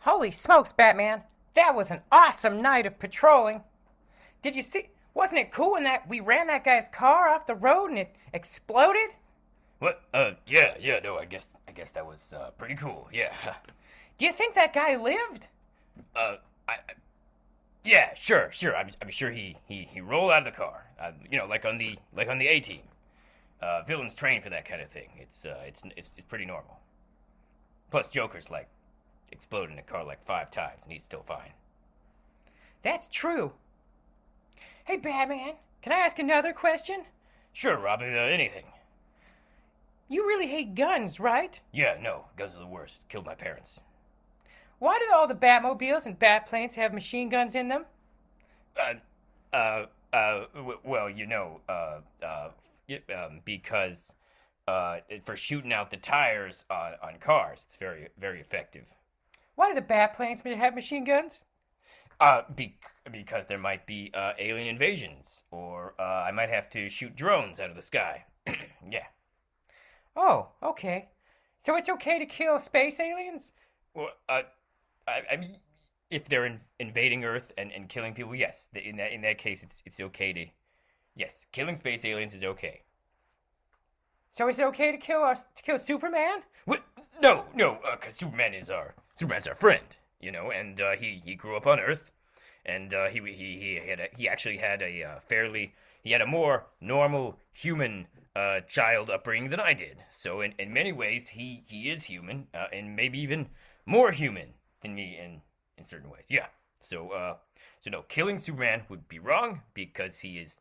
Holy smokes, Batman! That was an awesome night of patrolling. Did you see? Wasn't it cool when that we ran that guy's car off the road and it exploded? What? Uh, yeah, yeah. No, I guess I guess that was uh, pretty cool. Yeah. Do you think that guy lived? Uh, I, I yeah, sure, sure. I'm, I'm sure he, he, he rolled out of the car. Uh, you know, like on the like on the A team. Uh, villains train for that kind of thing. It's uh, it's it's it's pretty normal. Plus, Joker's like exploded in a car like five times, and he's still fine. That's true. Hey, Batman, can I ask another question? Sure, Robin. Uh, anything. You really hate guns, right? Yeah, no. Guns are the worst. Killed my parents. Why do all the Batmobiles and Batplanes have machine guns in them? Uh, uh, uh, w- well, you know, uh, uh, um, because, uh, for shooting out the tires on, on cars, it's very, very effective. Why do the Batplanes have machine guns? Uh, be- because there might be, uh, alien invasions, or, uh, I might have to shoot drones out of the sky. yeah. Oh, okay. So it's okay to kill space aliens? Well, uh, I, I mean, if they're in, invading Earth and, and killing people, yes. In that in that case, it's it's okay to, yes, killing space aliens is okay. So is it okay to kill our, to kill Superman? What? No, no, because Superman is our Superman's our friend, you know, and uh, he he grew up on Earth, and uh, he he he had a, he actually had a uh, fairly he had a more normal human uh, child upbringing than I did. So in, in many ways, he he is human, uh, and maybe even more human than me in in certain ways. Yeah. So uh, so no, killing Superman would be wrong because he is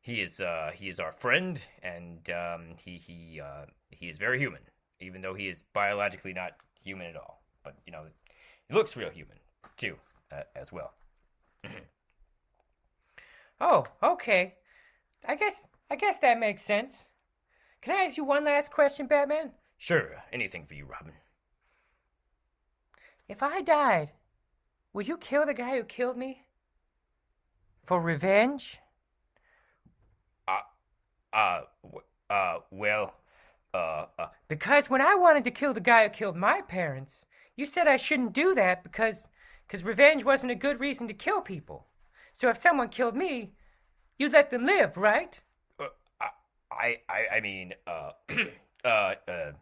he is uh he is our friend and um he he uh he is very human even though he is biologically not human at all but you know he looks real human too uh, as well Oh, okay. I guess I guess that makes sense. Can I ask you one last question, Batman? sure anything for you robin If I died, would you kill the guy who killed me? For revenge? uh w- uh well uh, uh Because when I wanted to kill the guy who killed my parents, you said I shouldn't do that because because revenge wasn't a good reason to kill people. So if someone killed me, you'd let them live, right? I, I, I mean, uh, uh, uh,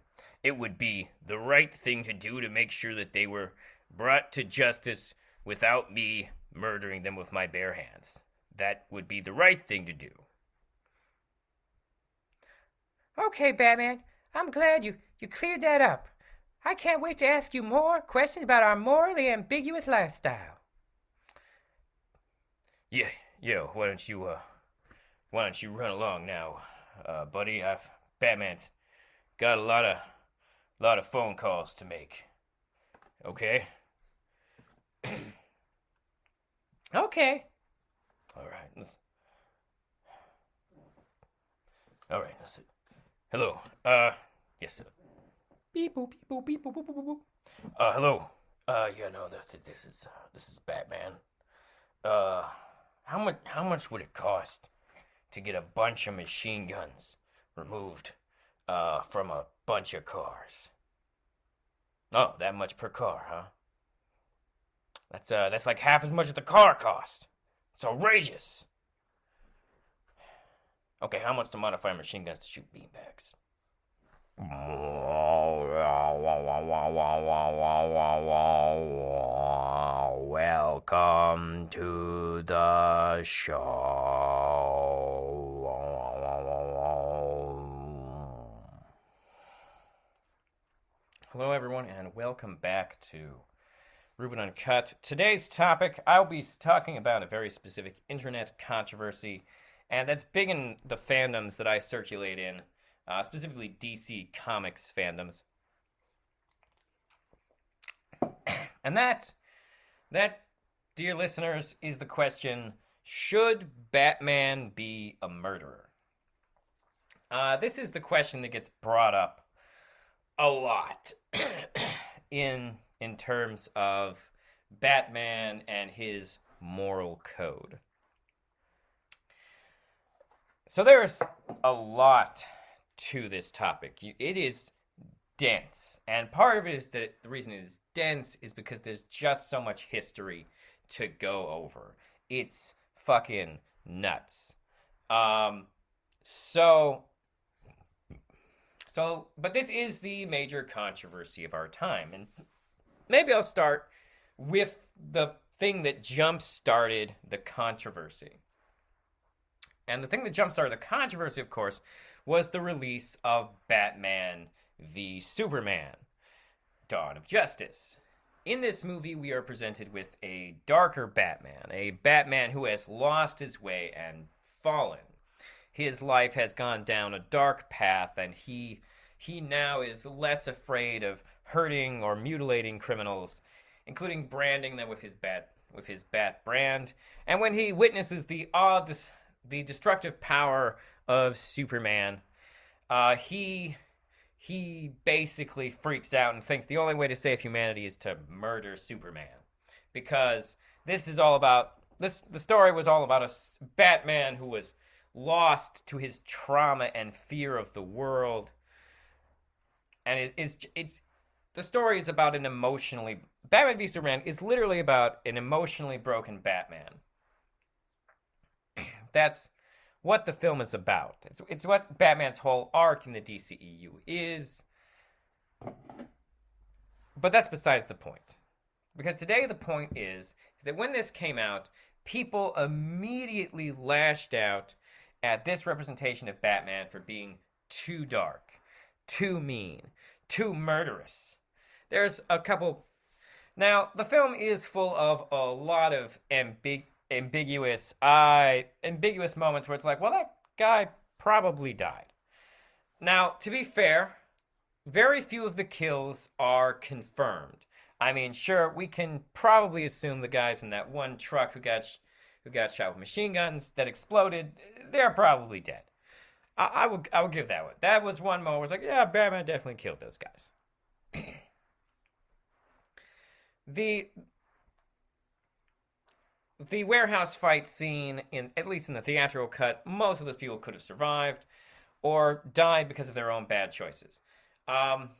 it would be the right thing to do to make sure that they were brought to justice without me murdering them with my bare hands. That would be the right thing to do. Okay, Batman. I'm glad you, you cleared that up. I can't wait to ask you more questions about our morally ambiguous lifestyle. Yeah, yeah. Why don't you, uh, why don't you run along now, uh, buddy? I've Batman's got a lot of, lot of phone calls to make. Okay. Okay. All right. Let's. All right. Let's. Hello. Uh. Yes. Sir. Beep boop beep boop beep boop boop boop boop. Uh. Hello. Uh. Yeah. No. This. This is. Uh, this is Batman. Uh. How much? How much would it cost to get a bunch of machine guns removed? Uh. From a bunch of cars. Oh, that much per car, huh? That's uh. That's like half as much as the car cost. It's outrageous. Okay, how much to modify machine guns to shoot beanbags? Welcome to the show. Hello, everyone, and welcome back to Ruben Uncut. Today's topic, I'll be talking about a very specific internet controversy, and that's big in the fandoms that I circulate in, uh, specifically DC Comics fandoms. And that, that, dear listeners, is the question Should Batman be a murderer? Uh, this is the question that gets brought up a lot in in terms of Batman and his moral code. So there's a lot to this topic. You- It is dense. And part of it is that the reason it is dense is because there's just so much history to go over. It's fucking nuts. Um, so, so, but this is the major controversy of our time, and maybe I'll start with the thing that jump started the controversy. And the thing that jump started the controversy, of course, was the release of Batman v Superman Dawn of Justice. In this movie, we are presented with a darker Batman, a Batman who has lost his way and fallen. His life has gone down a dark path, and he he now is less afraid of hurting or mutilating criminals, including branding them with his bat with his bat brand. And when he witnesses the odd the destructive power of Superman, uh, he he basically freaks out and thinks the only way to save humanity is to murder Superman. Because this is all about this the story was all about a Batman who was lost to his trauma and fear of the world. And it, it's it's the story is about an emotionally Batman v Superman is literally about an emotionally broken Batman. That's what the film is about. It's it's what Batman's whole arc in the DCEU is. But that's besides the point. Because today the point is that when this came out, people immediately lashed out at this representation of Batman for being too dark, too mean, too murderous. There's a couple now, the film is full of a lot of ambig- ambiguous, uh, ambiguous moments where it's like, well, that guy probably died. Now, to be fair, very few of the kills are confirmed. I mean, sure, we can probably assume the guys in that one truck who got sh- who got shot with machine guns that exploded, they're probably dead. I, I would I would give that one. That was one moment where it's like, yeah, Batman definitely killed those guys. the the warehouse fight scene in at least in the theatrical cut most of those people could have survived or died because of their own bad choices. Um,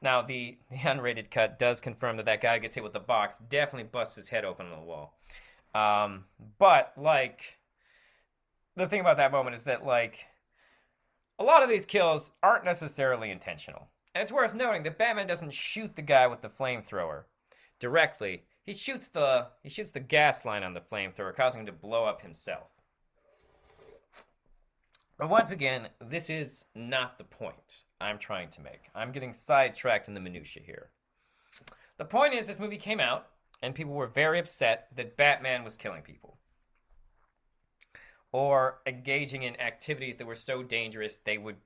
now the, the unrated cut does confirm that that guy gets hit with the box definitely busts his head open on the wall. Um, but like the thing about that moment is that like a lot of these kills aren't necessarily intentional. And it's worth noting that batman doesn't shoot the guy with the flamethrower directly he shoots the he shoots the gas line on the flamethrower, causing him to blow up himself. But once again, this is not the point I'm trying to make. I'm getting sidetracked in the minutia here. The point is, this movie came out, and people were very upset that Batman was killing people or engaging in activities that were so dangerous they would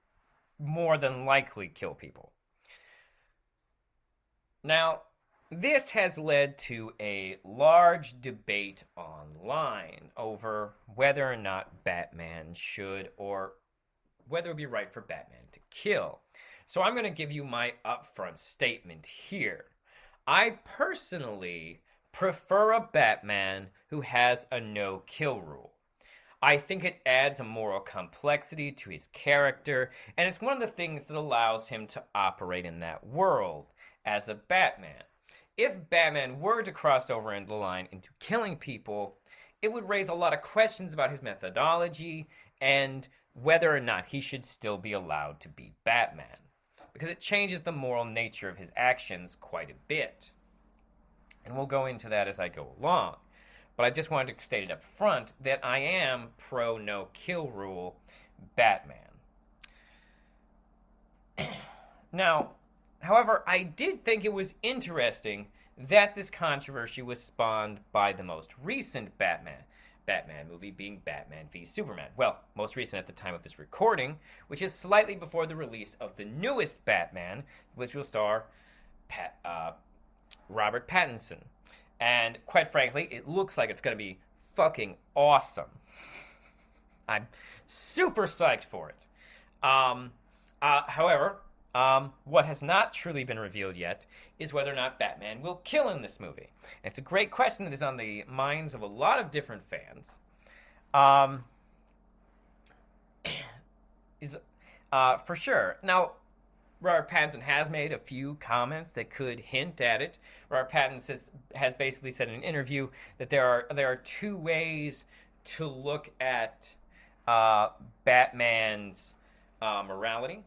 more than likely kill people. Now, this has led to a large debate online over whether or not Batman should or whether it would be right for Batman to kill. So I'm going to give you my upfront statement here. I personally prefer a Batman who has a no kill rule. I think it adds a moral complexity to his character, and it's one of the things that allows him to operate in that world as a Batman if Batman were to cross over into the line into killing people, it would raise a lot of questions about his methodology and whether or not he should still be allowed to be Batman. Because it changes the moral nature of his actions quite a bit. And we'll go into that as I go along. But I just wanted to state it up front that I am pro no kill rule Batman. now, However, I did think it was interesting that this controversy was spawned by the most recent Batman Batman movie being Batman v Superman. Well, most recent at the time of this recording, which is slightly before the release of the newest Batman, which will star Pat, uh, Robert Pattinson. And quite frankly, it looks like it's going to be fucking awesome. I'm super psyched for it. Um, uh, however, um, what has not truly been revealed yet is whether or not Batman will kill in this movie. And it's a great question that is on the minds of a lot of different fans. Um, is uh, for sure. Now, Robert Pattinson has made a few comments that could hint at it. Robert Pattinson has, has basically said in an interview that there are there are two ways to look at uh, Batman's uh, morality.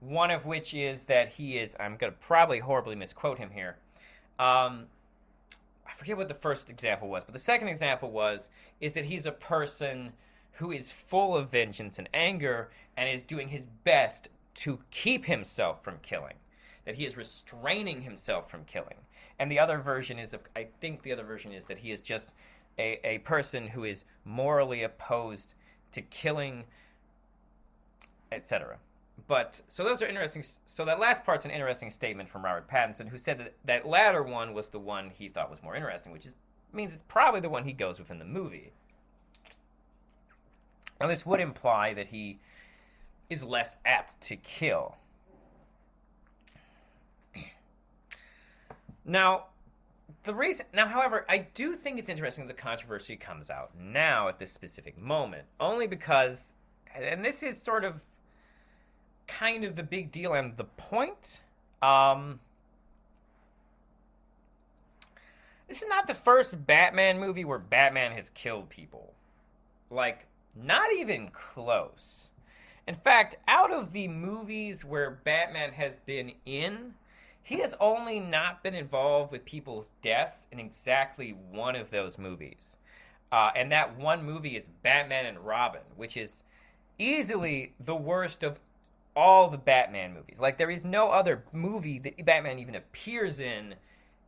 One of which is that he is, I'm going to probably horribly misquote him here. Um, I forget what the first example was, but the second example was is that he's a person who is full of vengeance and anger and is doing his best to keep himself from killing. That he is restraining himself from killing. And the other version is, I think the other version is that he is just a, a person who is morally opposed to killing, etc. But so those are interesting. So that last part's an interesting statement from Robert Pattinson, who said that that latter one was the one he thought was more interesting, which is, means it's probably the one he goes with in the movie. Now, this would imply that he is less apt to kill. Now, the reason now, however, I do think it's interesting the controversy comes out now at this specific moment, only because, and this is sort of kind of the big deal and the point. Um, this is not the first Batman movie where Batman has killed people. Like, not even close. In fact, out of the movies where Batman has been in, he has only not been involved with people's deaths in exactly one of those movies. Uh, and that one movie is Batman and Robin, which is easily the worst of all the Batman movies. Like, there is no other movie that Batman even appears in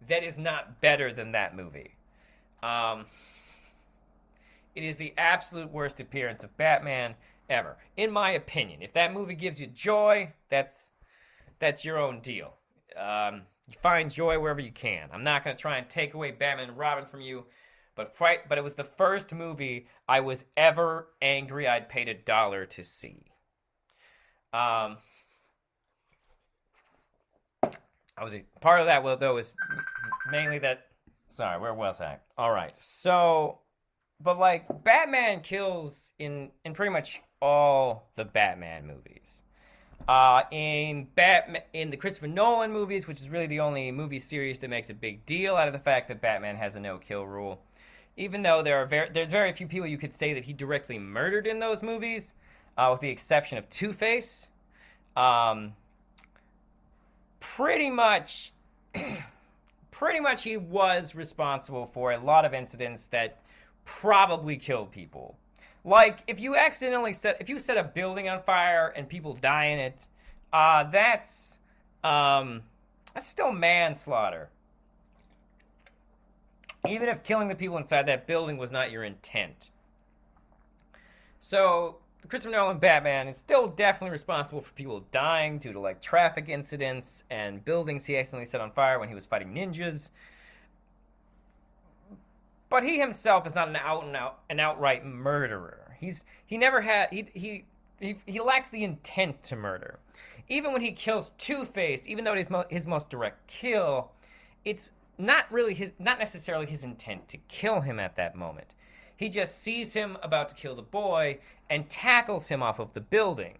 that is not better than that movie. Um, it is the absolute worst appearance of Batman ever, in my opinion. If that movie gives you joy, that's that's your own deal. Um, you find joy wherever you can. I'm not going to try and take away Batman and Robin from you, but quite, but it was the first movie I was ever angry I'd paid a dollar to see. Um, I was part of that well though was mainly that. Sorry, where was I? All right, so but like Batman kills in in pretty much all the Batman movies. Uh, in Batman, in the Christopher Nolan movies, which is really the only movie series that makes a big deal out of the fact that Batman has a no-kill rule, even though there are very, there's very few people you could say that he directly murdered in those movies, uh, with the exception of Two Face. Um, pretty much, pretty much, he was responsible for a lot of incidents that probably killed people. Like if you accidentally set if you set a building on fire and people die in it, uh, that's um, that's still manslaughter. Even if killing the people inside that building was not your intent. So Christopher Nolan Batman is still definitely responsible for people dying due to like traffic incidents and buildings he accidentally set on fire when he was fighting ninjas. But he himself is not an out and out an outright murderer. He's he never had he he he, he lacks the intent to murder. Even when he kills Two Face, even though it is mo- his most direct kill, it's not really his not necessarily his intent to kill him at that moment. He just sees him about to kill the boy and tackles him off of the building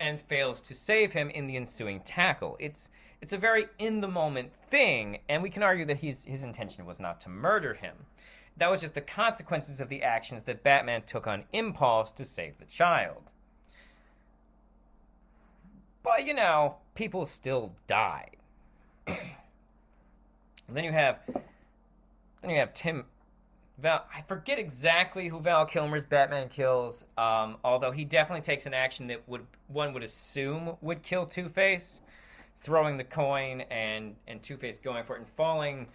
and fails to save him in the ensuing tackle. It's it's a very in the moment thing, and we can argue that his his intention was not to murder him. That was just the consequences of the actions that Batman took on impulse to save the child. But you know, people still die. then you have then you have Tim Val, I forget exactly who Val Kilmer's Batman kills, um, although he definitely takes an action that would one would assume would kill Two Face throwing the coin and and Two Face going for it and falling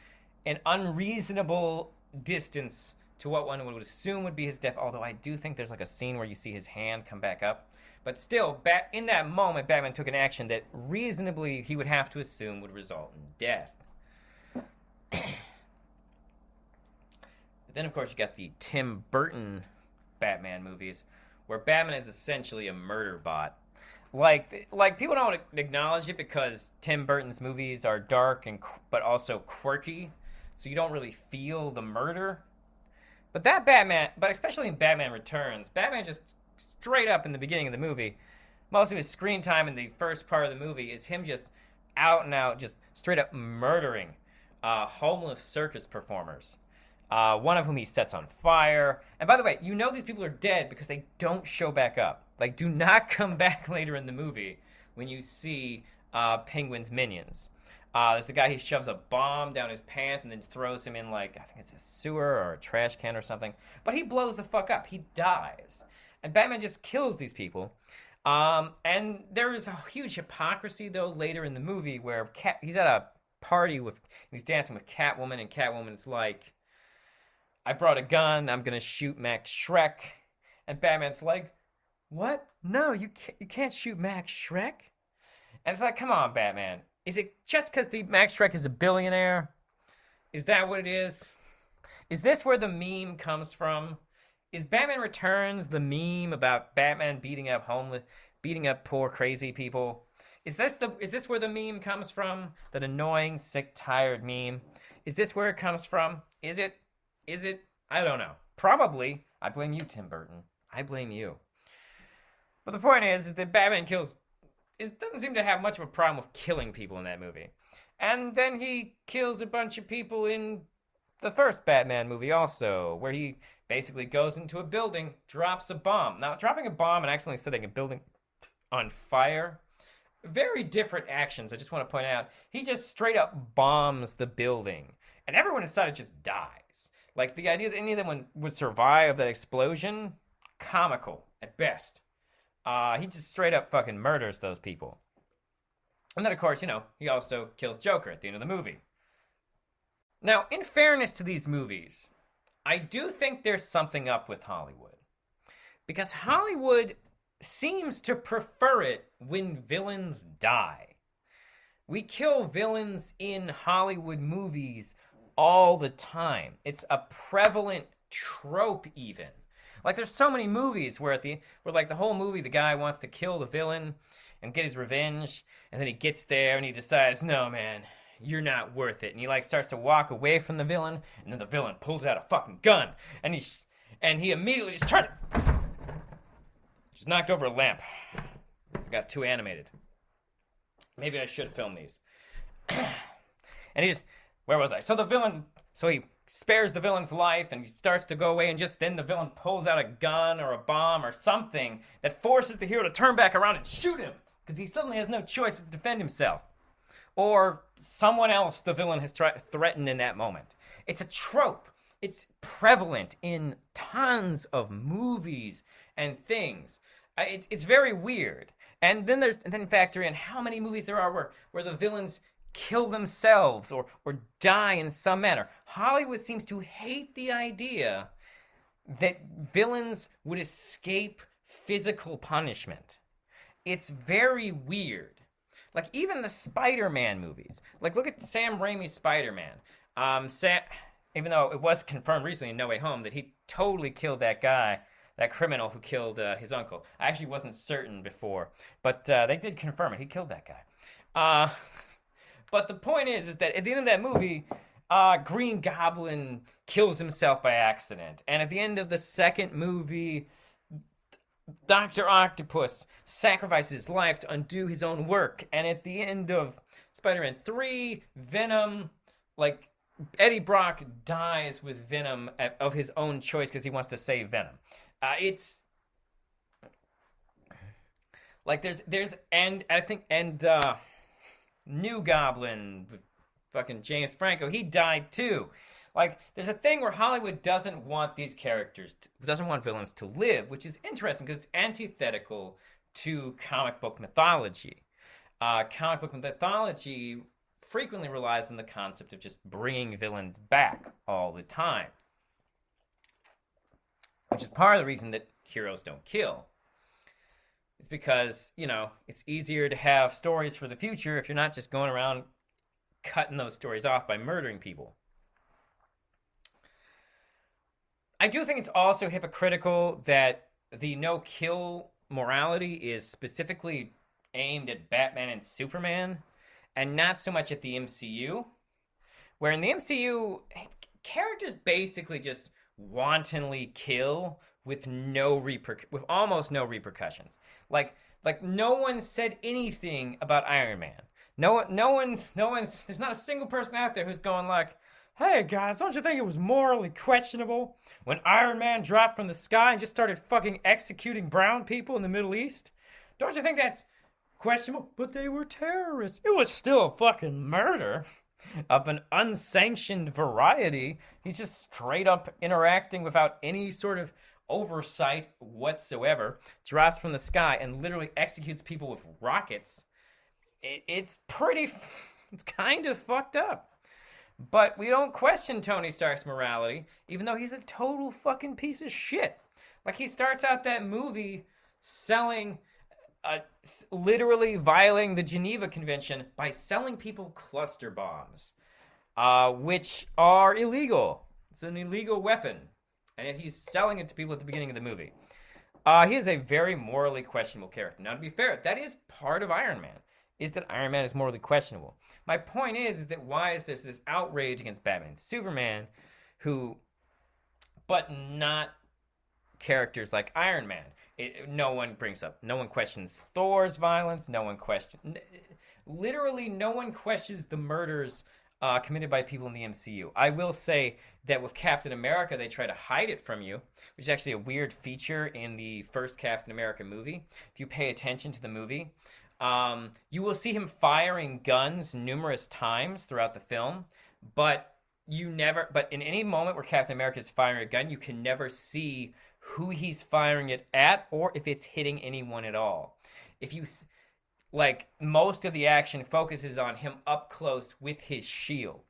an unreasonable distance to what one would assume would be his death. Although I do think there's like a scene where you see his hand come back up. But still, Bat- in that moment, Batman took an action that reasonably he would have to assume would result in death. but then, of course, you got the Tim Burton Batman movies, where Batman is essentially a murder bot like like people don't acknowledge it because Tim Burton's movies are dark and but also quirky, so you don't really feel the murder. But that Batman, but especially in Batman Returns, Batman just straight up in the beginning of the movie, most of his screen time in the first part of the movie is him just out and out, just straight up murdering uh, homeless circus performers. Uh, one of whom he sets on fire. And by the way, you know these people are dead because they don't show back up. Like, do not come back later in the movie when you see uh, Penguin's minions. Uh, there's the guy he shoves a bomb down his pants and then throws him in like I think it's a sewer or a trash can or something. But he blows the fuck up. He dies, and Batman just kills these people. Um, and there is a huge hypocrisy though later in the movie where Cat he's at a party with he's dancing with Catwoman and Catwoman's like, I brought a gun. I'm gonna shoot Max Shreck, and Batman's like, What? No, you can't, you can't shoot Max Shreck. And it's like, come on, Batman. Is it just because the Max Shreck is a billionaire? Is that what it is? Is this where the meme comes from? Is Batman Returns the meme about Batman beating up homeless, beating up poor crazy people? Is this the is this where the meme comes from? That annoying, sick, tired meme? Is this where it comes from? Is it? Is it? I don't know. Probably. I blame you, Tim Burton. I blame you. But the point is, is that Batman kills it doesn't seem to have much of a problem with killing people in that movie. And then he kills a bunch of people in the first Batman movie also, where he basically goes into a building, drops a bomb. Now, dropping a bomb and accidentally setting a building on fire, very different actions. I just want to point out. He just straight up bombs the building, and everyone inside just dies. Like the idea that any of them would survive that explosion, comical at best. Uh, he just straight up fucking murders those people. And then, of course, you know, he also kills Joker at the end of the movie. Now, in fairness to these movies, I do think there's something up with Hollywood. Because Hollywood seems to prefer it when villains die. We kill villains in Hollywood movies all the time. It's a prevalent trope, even. Like there's so many movies where at the where like the whole movie the guy wants to kill the villain and get his revenge, and then he gets there and he decides, no man, you're not worth it, and he like starts to walk away from the villain, and then the villain pulls out a fucking gun, and he's and he immediately just turns just knocked over a lamp. got too animated. Maybe I should film these. and he just, where was I? So the villain, so he spares the villain's life and he starts to go away and just then the villain pulls out a gun or a bomb or something that forces the hero to turn back around and shoot him because he suddenly has no choice but to defend himself. Or someone else the villain has tra- threatened in that moment. It's a trope. It's prevalent in tons of movies and things. Uh, it's, it's very weird. And then there's and then factor in how many movies there are where, where the villains kill themselves or, or die in some manner. Hollywood seems to hate the idea that villains would escape physical punishment. It's very weird. Like even the Spider-Man movies. Like look at Sam Raimi's Spider-Man. Um, Sam, even though it was confirmed recently in No Way Home that he totally killed that guy, that criminal who killed uh, his uncle. I actually wasn't certain before, but uh, they did confirm it. He killed that guy. Uh, but the point is, is that at the end of that movie, uh, Green Goblin kills himself by accident, and at the end of the second movie, Doctor Octopus sacrifices his life to undo his own work, and at the end of Spider-Man Three, Venom, like Eddie Brock dies with Venom of his own choice because he wants to save Venom. Uh, it's like there's there's and I think and uh, New Goblin, fucking James Franco, he died too. Like, there's a thing where Hollywood doesn't want these characters, to, doesn't want villains to live, which is interesting because it's antithetical to comic book mythology. Uh, comic book mythology frequently relies on the concept of just bringing villains back all the time, which is part of the reason that heroes don't kill. It's because, you know, it's easier to have stories for the future if you're not just going around cutting those stories off by murdering people. I do think it's also hypocritical that the no kill morality is specifically aimed at Batman and Superman and not so much at the MCU. Where in the MCU, characters basically just wantonly kill with no reper- with almost no repercussions. Like like no one said anything about Iron Man. No no one's no one's there's not a single person out there who's going like, "Hey guys, don't you think it was morally questionable when Iron Man dropped from the sky and just started fucking executing brown people in the Middle East? Don't you think that's questionable? But they were terrorists. It was still a fucking murder." of an unsanctioned variety. He's just straight up interacting without any sort of oversight whatsoever, drops from the sky and literally executes people with rockets. It, it's pretty, it's kind of fucked up. But we don't question Tony Stark's morality, even though he's a total fucking piece of shit. Like he starts out that movie selling, uh, literally violating the Geneva Convention by selling people cluster bombs, uh, which are illegal. It's an illegal weapon and yet he's selling it to people at the beginning of the movie. Uh, he is a very morally questionable character. Now, to be fair, that is part of Iron Man. Is that Iron Man is morally questionable? My point is, is that why is this this outrage against Batman, Superman, who, but not characters like Iron Man. It, no one brings up, no one questions Thor's violence. No one questions, literally, no one questions the murders uh, committed by people in the MCU. I will say that with Captain America, they try to hide it from you, which is actually a weird feature in the first Captain America movie. If you pay attention to the movie, um, you will see him firing guns numerous times throughout the film, but you never, but in any moment where Captain America is firing a gun, you can never see who he's firing it at or if it's hitting anyone at all. If you like most of the action focuses on him up close with his shield.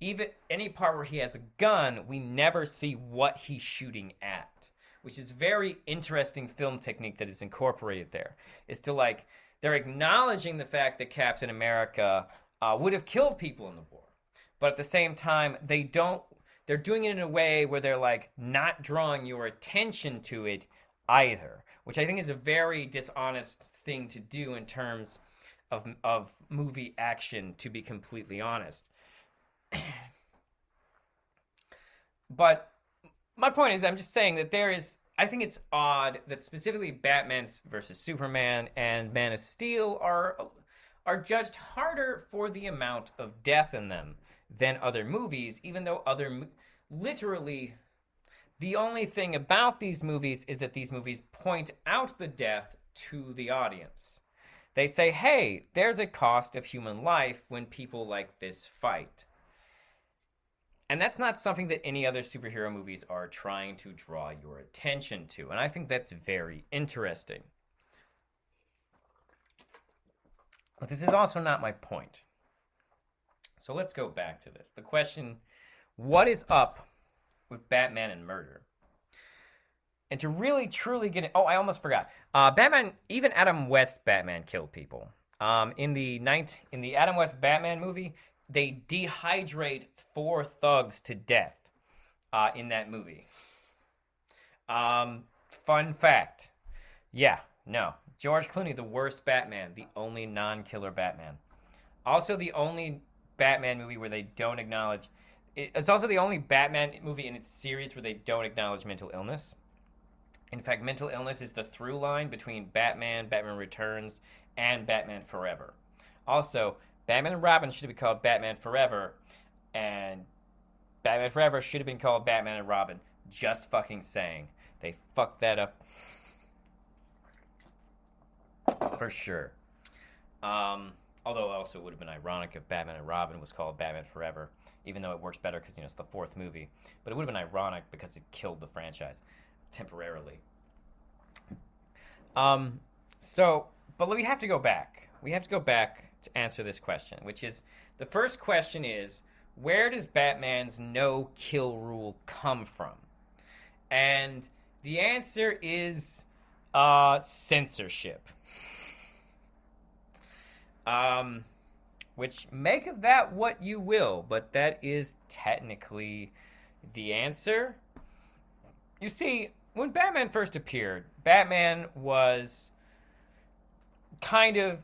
Even any part where he has a gun, we never see what he's shooting at, which is very interesting film technique that is incorporated there. Is to like they're acknowledging the fact that Captain America uh, would have killed people in the war, but at the same time they don't. They're doing it in a way where they're like not drawing your attention to it either, which I think is a very dishonest thing to do in terms of of movie action. To be completely honest, but my point is, I'm just saying that there is. I think it's odd that specifically Batman versus Superman and Man of Steel are are judged harder for the amount of death in them than other movies, even though other literally the only thing about these movies is that these movies point out the death to the audience. They say, hey, there's a cost of human life when people like this fight. And that's not something that any other superhero movies are trying to draw your attention to. And I think that's very interesting. But this is also not my point. So let's go back to this. The question what is up with Batman and murder? And to really truly get it, oh, I almost forgot. Uh, Batman, even Adam West Batman killed people. Um, in the night in the Adam West Batman movie, they dehydrate four thugs to death uh, in that movie. Um, fun fact. Yeah, no. George Clooney, the worst Batman, the only non killer Batman. Also, the only Batman movie where they don't acknowledge. It's also the only Batman movie in its series where they don't acknowledge mental illness. In fact, mental illness is the through line between Batman, Batman Returns, and Batman Forever. Also, Batman and Robin should been called Batman Forever, and Batman Forever should have been called Batman and Robin. Just fucking saying. They fucked that up. For sure. Um, although it also would have been ironic if Batman and Robin was called Batman Forever, even though it works better because you know it's the fourth movie. But it would have been ironic because it killed the franchise temporarily. Um, so, but we have to go back. We have to go back to answer this question, which is the first question is where does Batman's no kill rule come from? And the answer is uh, censorship. um, which make of that what you will, but that is technically the answer. You see, when Batman first appeared, Batman was kind of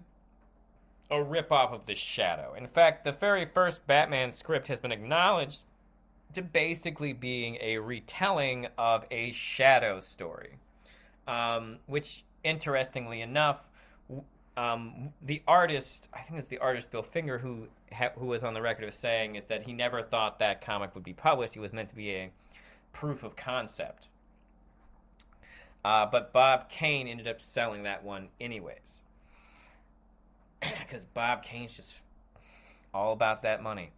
a ripoff of the Shadow. In fact, the very first Batman script has been acknowledged to basically being a retelling of a shadow story, um, which, interestingly enough, um, the artist, I think it's the artist Bill Finger, who ha- who was on the record of saying is that he never thought that comic would be published. It was meant to be a proof of concept. Uh, but Bob Kane ended up selling that one anyways. Because Bob Kane's just all about that money.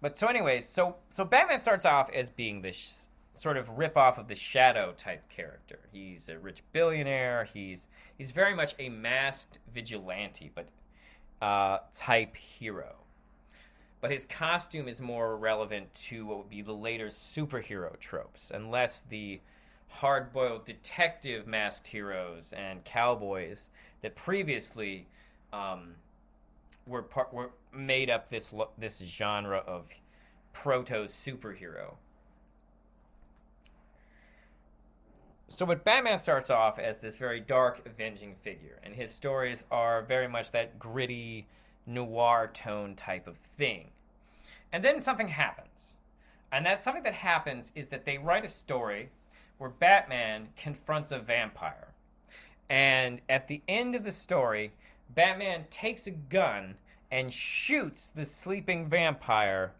But so, anyways, so so Batman starts off as being this sort of rip off of the Shadow type character. He's a rich billionaire. He's he's very much a masked vigilante, but uh, type hero. But his costume is more relevant to what would be the later superhero tropes, unless the hard boiled detective masked heroes and cowboys that previously um, were, part, were made up this, this genre of proto superhero. So, but Batman starts off as this very dark, avenging figure, and his stories are very much that gritty, noir tone type of thing. And then something happens. And that something that happens is that they write a story where Batman confronts a vampire. And at the end of the story, Batman takes a gun and shoots the sleeping vampire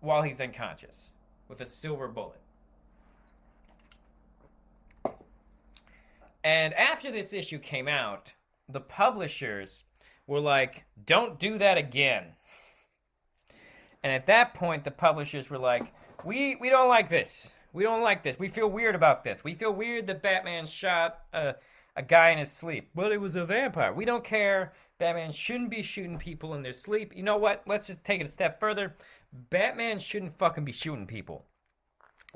while he's unconscious with a silver bullet. And after this issue came out, the publishers were like, don't do that again. And at that point, the publishers were like, we, we don't like this. We don't like this. We feel weird about this. We feel weird that Batman shot a, a guy in his sleep. But it was a vampire. We don't care. Batman shouldn't be shooting people in their sleep. You know what? Let's just take it a step further. Batman shouldn't fucking be shooting people.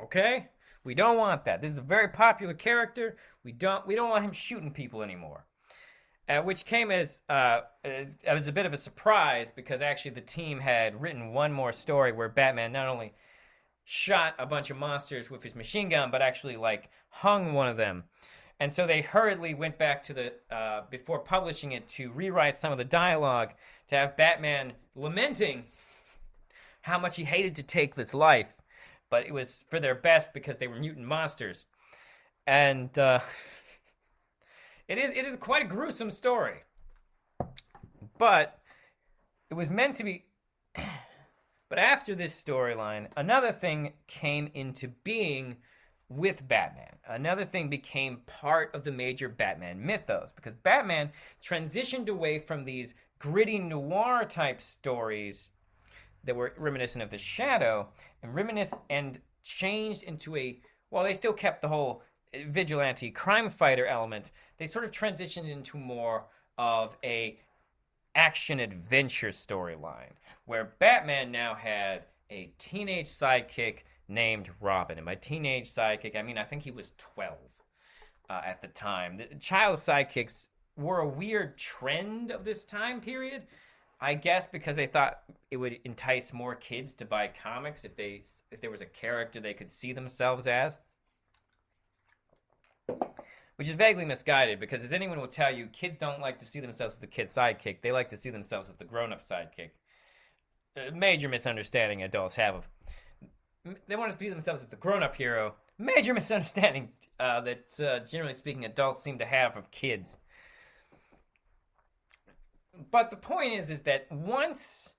Okay? We don't want that. This is a very popular character. We don't we don't want him shooting people anymore. Uh, which came as uh, it was a bit of a surprise because actually the team had written one more story where Batman not only shot a bunch of monsters with his machine gun, but actually like hung one of them. And so they hurriedly went back to the uh, before publishing it to rewrite some of the dialogue to have Batman lamenting how much he hated to take this life, but it was for their best because they were mutant monsters. And uh, it is it is quite a gruesome story, but it was meant to be. but after this storyline, another thing came into being with Batman. Another thing became part of the major Batman mythos because Batman transitioned away from these gritty noir type stories that were reminiscent of the Shadow and reminiscent and changed into a while they still kept the whole vigilante crime fighter element, they sort of transitioned into more of a action adventure storyline where Batman now had a teenage sidekick named Robin. And by teenage sidekick, I mean I think he was 12 uh, at the time. The child sidekicks were a weird trend of this time period. I guess because they thought it would entice more kids to buy comics if they if there was a character they could see themselves as. Which is vaguely misguided because as anyone will tell you, kids don't like to see themselves as the kid sidekick. They like to see themselves as the grown-up sidekick. A major misunderstanding adults have of they want to see themselves as the grown-up hero. Major misunderstanding uh, that, uh, generally speaking, adults seem to have of kids. But the point is, is that once,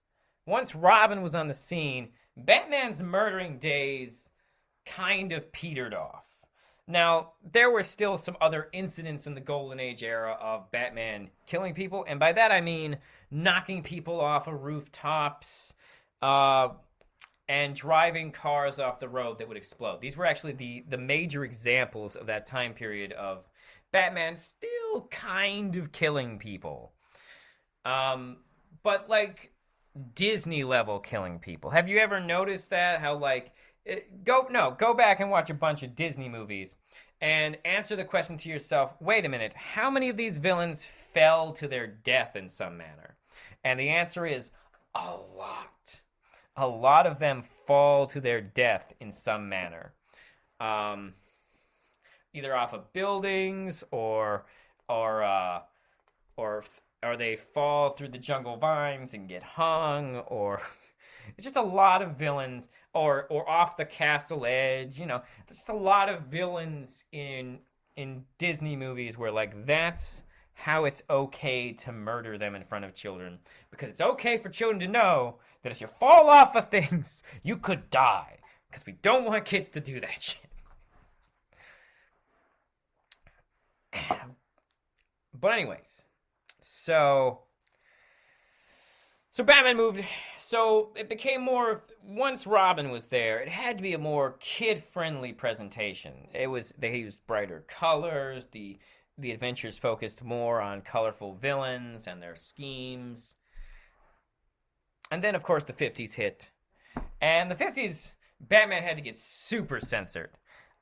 once Robin was on the scene, Batman's murdering days kind of petered off. Now, there were still some other incidents in the Golden Age era of Batman killing people, and by that I mean knocking people off of rooftops, uh, and driving cars off the road that would explode. These were actually the the major examples of that time period of Batman still kind of killing people. Um, but like Disney level killing people. Have you ever noticed that? How like it, go no go back and watch a bunch of Disney movies and answer the question to yourself. Wait a minute, how many of these villains fell to their death in some manner? And the answer is a lot a lot of them fall to their death in some manner. Um, either off of buildings or or uh, or or they fall through the jungle vines and get hung or It's just a lot of villains, or or off the castle edge. You know, there's a lot of villains in in Disney movies where like that's how it's okay to murder them in front of children because it's okay for children to know that if you fall off of things, you could die because we don't want kids to do that shit. but anyways, so so Batman moved. So it became more. Once Robin was there, it had to be a more kid-friendly presentation. It was they used brighter colors. The the adventures focused more on colorful villains and their schemes. And then, of course, the 50s hit. And the 50s, Batman had to get super censored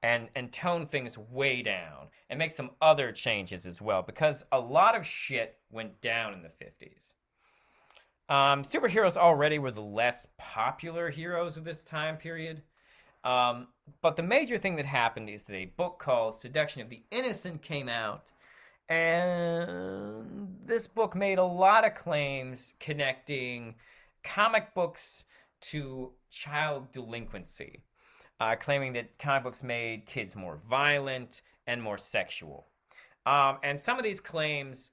and, and tone things way down and make some other changes as well because a lot of shit went down in the 50s. Um, superheroes already were the less popular heroes of this time period. Um, but the major thing that happened is that a book called Seduction of the Innocent came out. And this book made a lot of claims connecting comic books to child delinquency, uh, claiming that comic books made kids more violent and more sexual. Um, and some of these claims,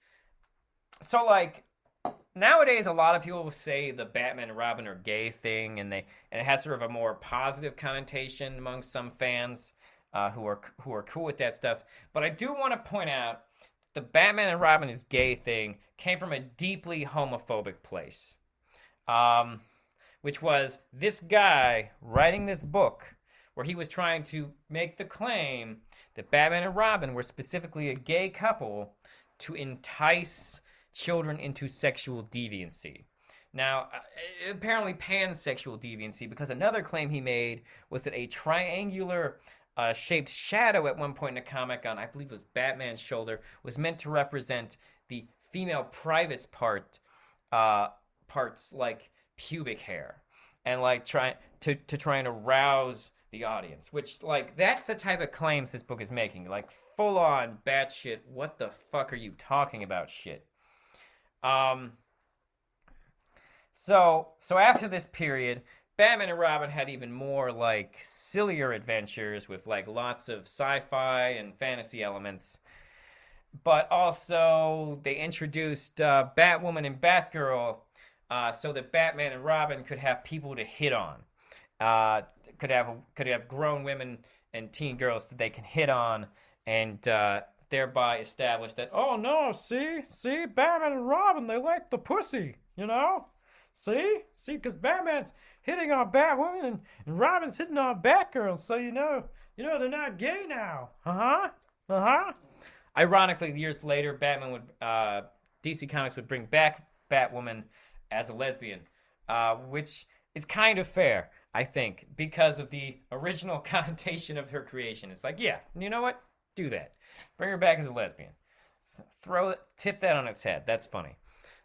so like nowadays a lot of people say the batman and robin are gay thing and they and it has sort of a more positive connotation among some fans uh, who are who are cool with that stuff but i do want to point out the batman and robin is gay thing came from a deeply homophobic place um, which was this guy writing this book where he was trying to make the claim that batman and robin were specifically a gay couple to entice children into sexual deviancy. Now, uh, apparently pansexual deviancy, because another claim he made was that a triangular uh, shaped shadow at one point in a comic on, I believe it was Batman's shoulder, was meant to represent the female private's part, uh, parts like pubic hair, and like try to to try and arouse the audience. Which like that's the type of claims this book is making, like full on batshit. What the fuck are you talking about? Shit. Um, so so after this period, Batman and Robin had even more like sillier adventures with like lots of sci-fi and fantasy elements. But also they introduced uh, Batwoman and Batgirl uh, so that Batman and Robin could have people to hit on. Uh, could have could have grown women and teen girls that they can hit on and uh, thereby establish that, oh no, see, see, Batman and Robin, they like the pussy, you know? See? See, because Batman's hitting on Batwoman and, and Robin's hitting on Batgirl, so you know, you know, they're not gay now. Uh huh. Uh huh. Ironically, years later, Batman would, uh, DC Comics would bring back Batwoman as a lesbian, uh, which is kind of fair, I think, because of the original connotation of her creation. It's like, yeah, you know what? Do that. Bring her back as a lesbian. Throw it, tip that on its head. That's funny.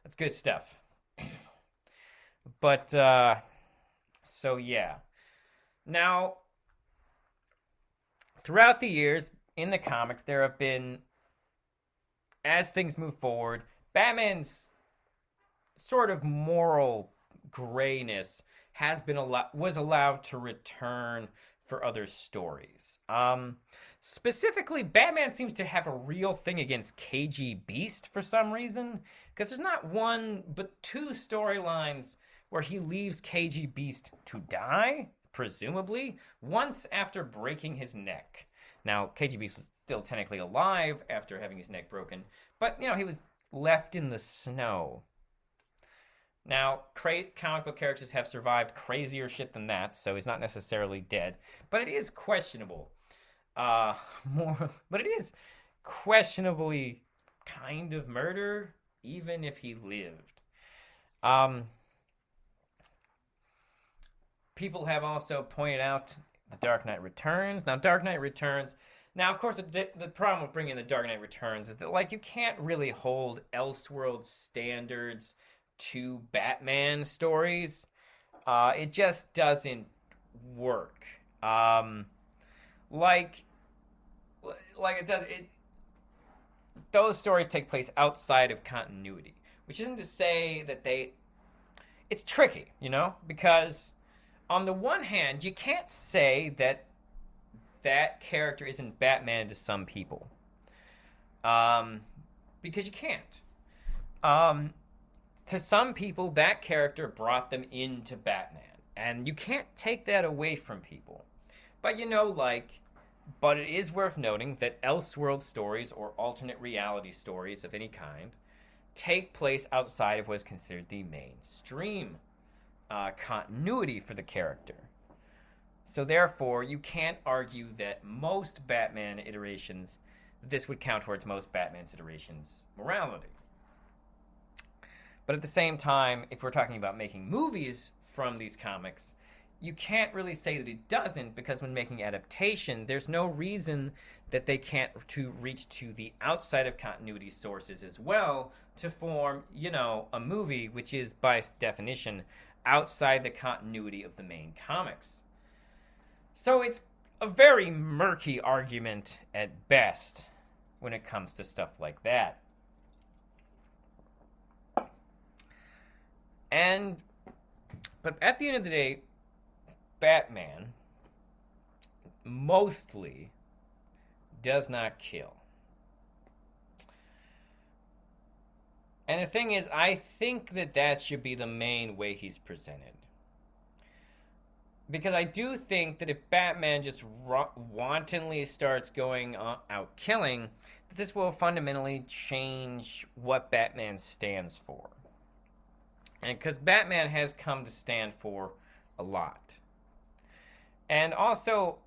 That's good stuff. but uh, so yeah. Now, throughout the years in the comics, there have been, as things move forward, Batman's sort of moral grayness has been allowed was allowed to return for other stories. Um, Specifically, Batman seems to have a real thing against KG Beast for some reason, because there's not one but two storylines where he leaves KG Beast to die, presumably, once after breaking his neck. Now, KG Beast was still technically alive after having his neck broken, but, you know, he was left in the snow. Now, cra- comic book characters have survived crazier shit than that, so he's not necessarily dead, but it is questionable uh, more, but it is questionably kind of murder, even if he lived. Um, people have also pointed out the Dark Knight Returns. Now, Dark Knight Returns. Now, of course, the, the problem with bringing the Dark Knight Returns is that, like, you can't really hold Elseworld standards to Batman stories. Uh, it just doesn't work. Um, like like it does it those stories take place outside of continuity which isn't to say that they it's tricky, you know, because on the one hand, you can't say that that character isn't Batman to some people, um, because you can't. Um, to some people, that character brought them into Batman, and you can't take that away from people. But you know, like, but it is worth noting that Elseworld stories or alternate reality stories of any kind take place outside of what is considered the mainstream uh, continuity for the character. So therefore, you can't argue that most Batman iterations, this would count towards most Batman's iterations morality. But at the same time, if we're talking about making movies from these comics, you can't really say that it doesn't because when making adaptation, there's no reason that they can't to reach to the outside of continuity sources as well to form, you know, a movie which is by definition outside the continuity of the main comics. So it's a very murky argument at best when it comes to stuff like that. And but at the end of the day, Batman mostly does not kill. And the thing is, I think that that should be the main way he's presented. Because I do think that if Batman just ro- wantonly starts going uh, out killing, this will fundamentally change what Batman stands for. And because Batman has come to stand for a lot. And also,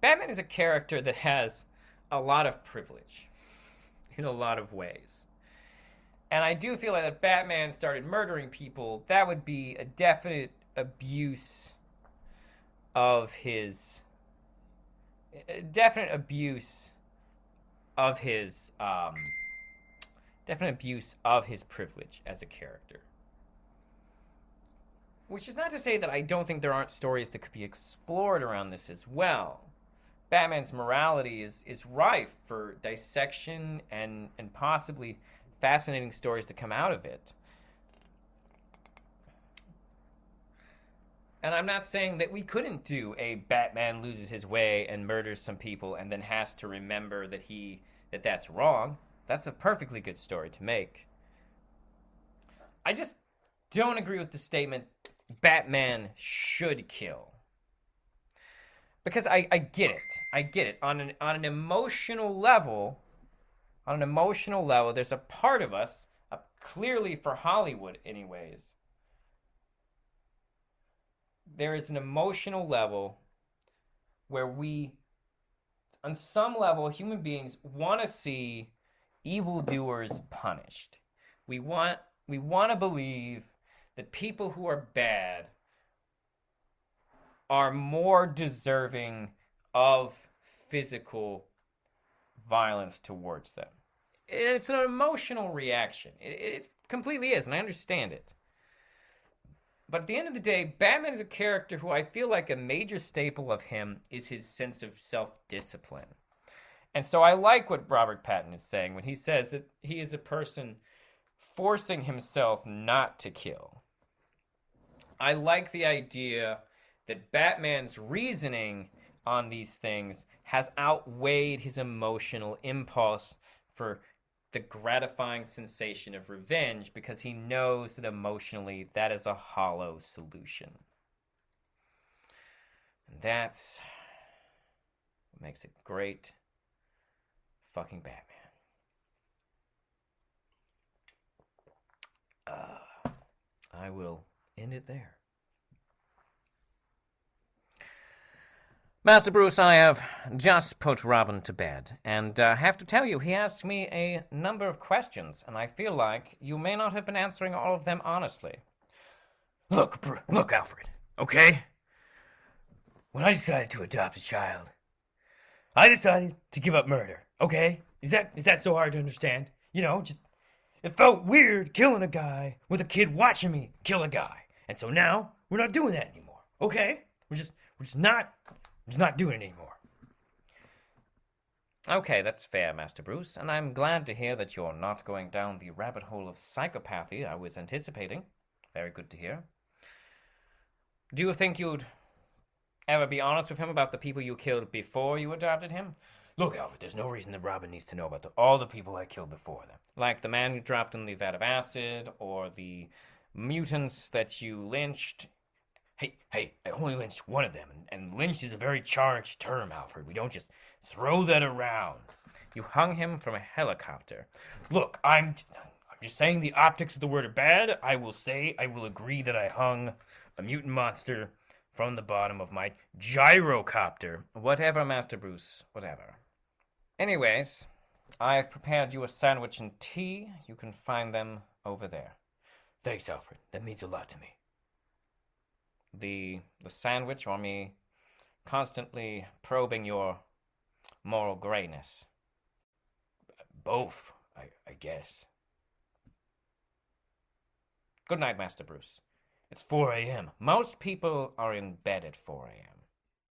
Batman is a character that has a lot of privilege in a lot of ways. And I do feel like if Batman started murdering people, that would be a definite abuse of his definite abuse of his um, definite abuse of his privilege as a character. Which is not to say that I don't think there aren't stories that could be explored around this as well. Batman's morality is is rife for dissection and and possibly fascinating stories to come out of it. And I'm not saying that we couldn't do a Batman loses his way and murders some people and then has to remember that he that that's wrong. That's a perfectly good story to make. I just don't agree with the statement Batman should kill. Because I, I get it. I get it. On an on an emotional level, on an emotional level, there's a part of us, uh, clearly for Hollywood anyways, there is an emotional level where we on some level human beings want to see evildoers punished. We want we want to believe that people who are bad are more deserving of physical violence towards them. It's an emotional reaction. It, it, completely is, and I understand it. But at the end of the day, Batman is a character who I feel like a major staple of him is his sense of self discipline. And so I like what Robert Pattinson is saying when he says that he is a person forcing himself not to kill. I like the idea that Batman's reasoning on these things has outweighed his emotional impulse for the gratifying sensation of revenge because he knows that emotionally that is a hollow solution. And that's what makes it great fucking Batman. Uh, I will end it there. Master Bruce, I have just put Robin to bed, and I uh, have to tell you, he asked me a number of questions, and I feel like you may not have been answering all of them honestly. Look, Br- look, Alfred, okay? When I decided to adopt a child, I decided to give up murder, okay? Is that is that so hard to understand? You know, just it felt weird killing a guy with a kid watching me kill a guy. And so now we're not doing that anymore, okay? We're just we're just not He's not doing it anymore. Okay, that's fair, Master Bruce, and I'm glad to hear that you're not going down the rabbit hole of psychopathy I was anticipating. Very good to hear. Do you think you'd ever be honest with him about the people you killed before you adopted him? Look, Alfred, there's no reason that Robin needs to know about the, all the people I killed before them. Like the man who dropped in the vat of acid, or the mutants that you lynched. Hey, hey, I only lynched one of them, and, and lynched is a very charged term, Alfred. We don't just throw that around. You hung him from a helicopter. Look, I'm, I'm just saying the optics of the word are bad. I will say, I will agree that I hung a mutant monster from the bottom of my gyrocopter. Whatever, Master Bruce, whatever. Anyways, I've prepared you a sandwich and tea. You can find them over there. Thanks, Alfred. That means a lot to me. The the sandwich or me constantly probing your moral grayness. Both, I, I guess. Good night, Master Bruce. It's 4 a.m. Most people are in bed at 4 a.m.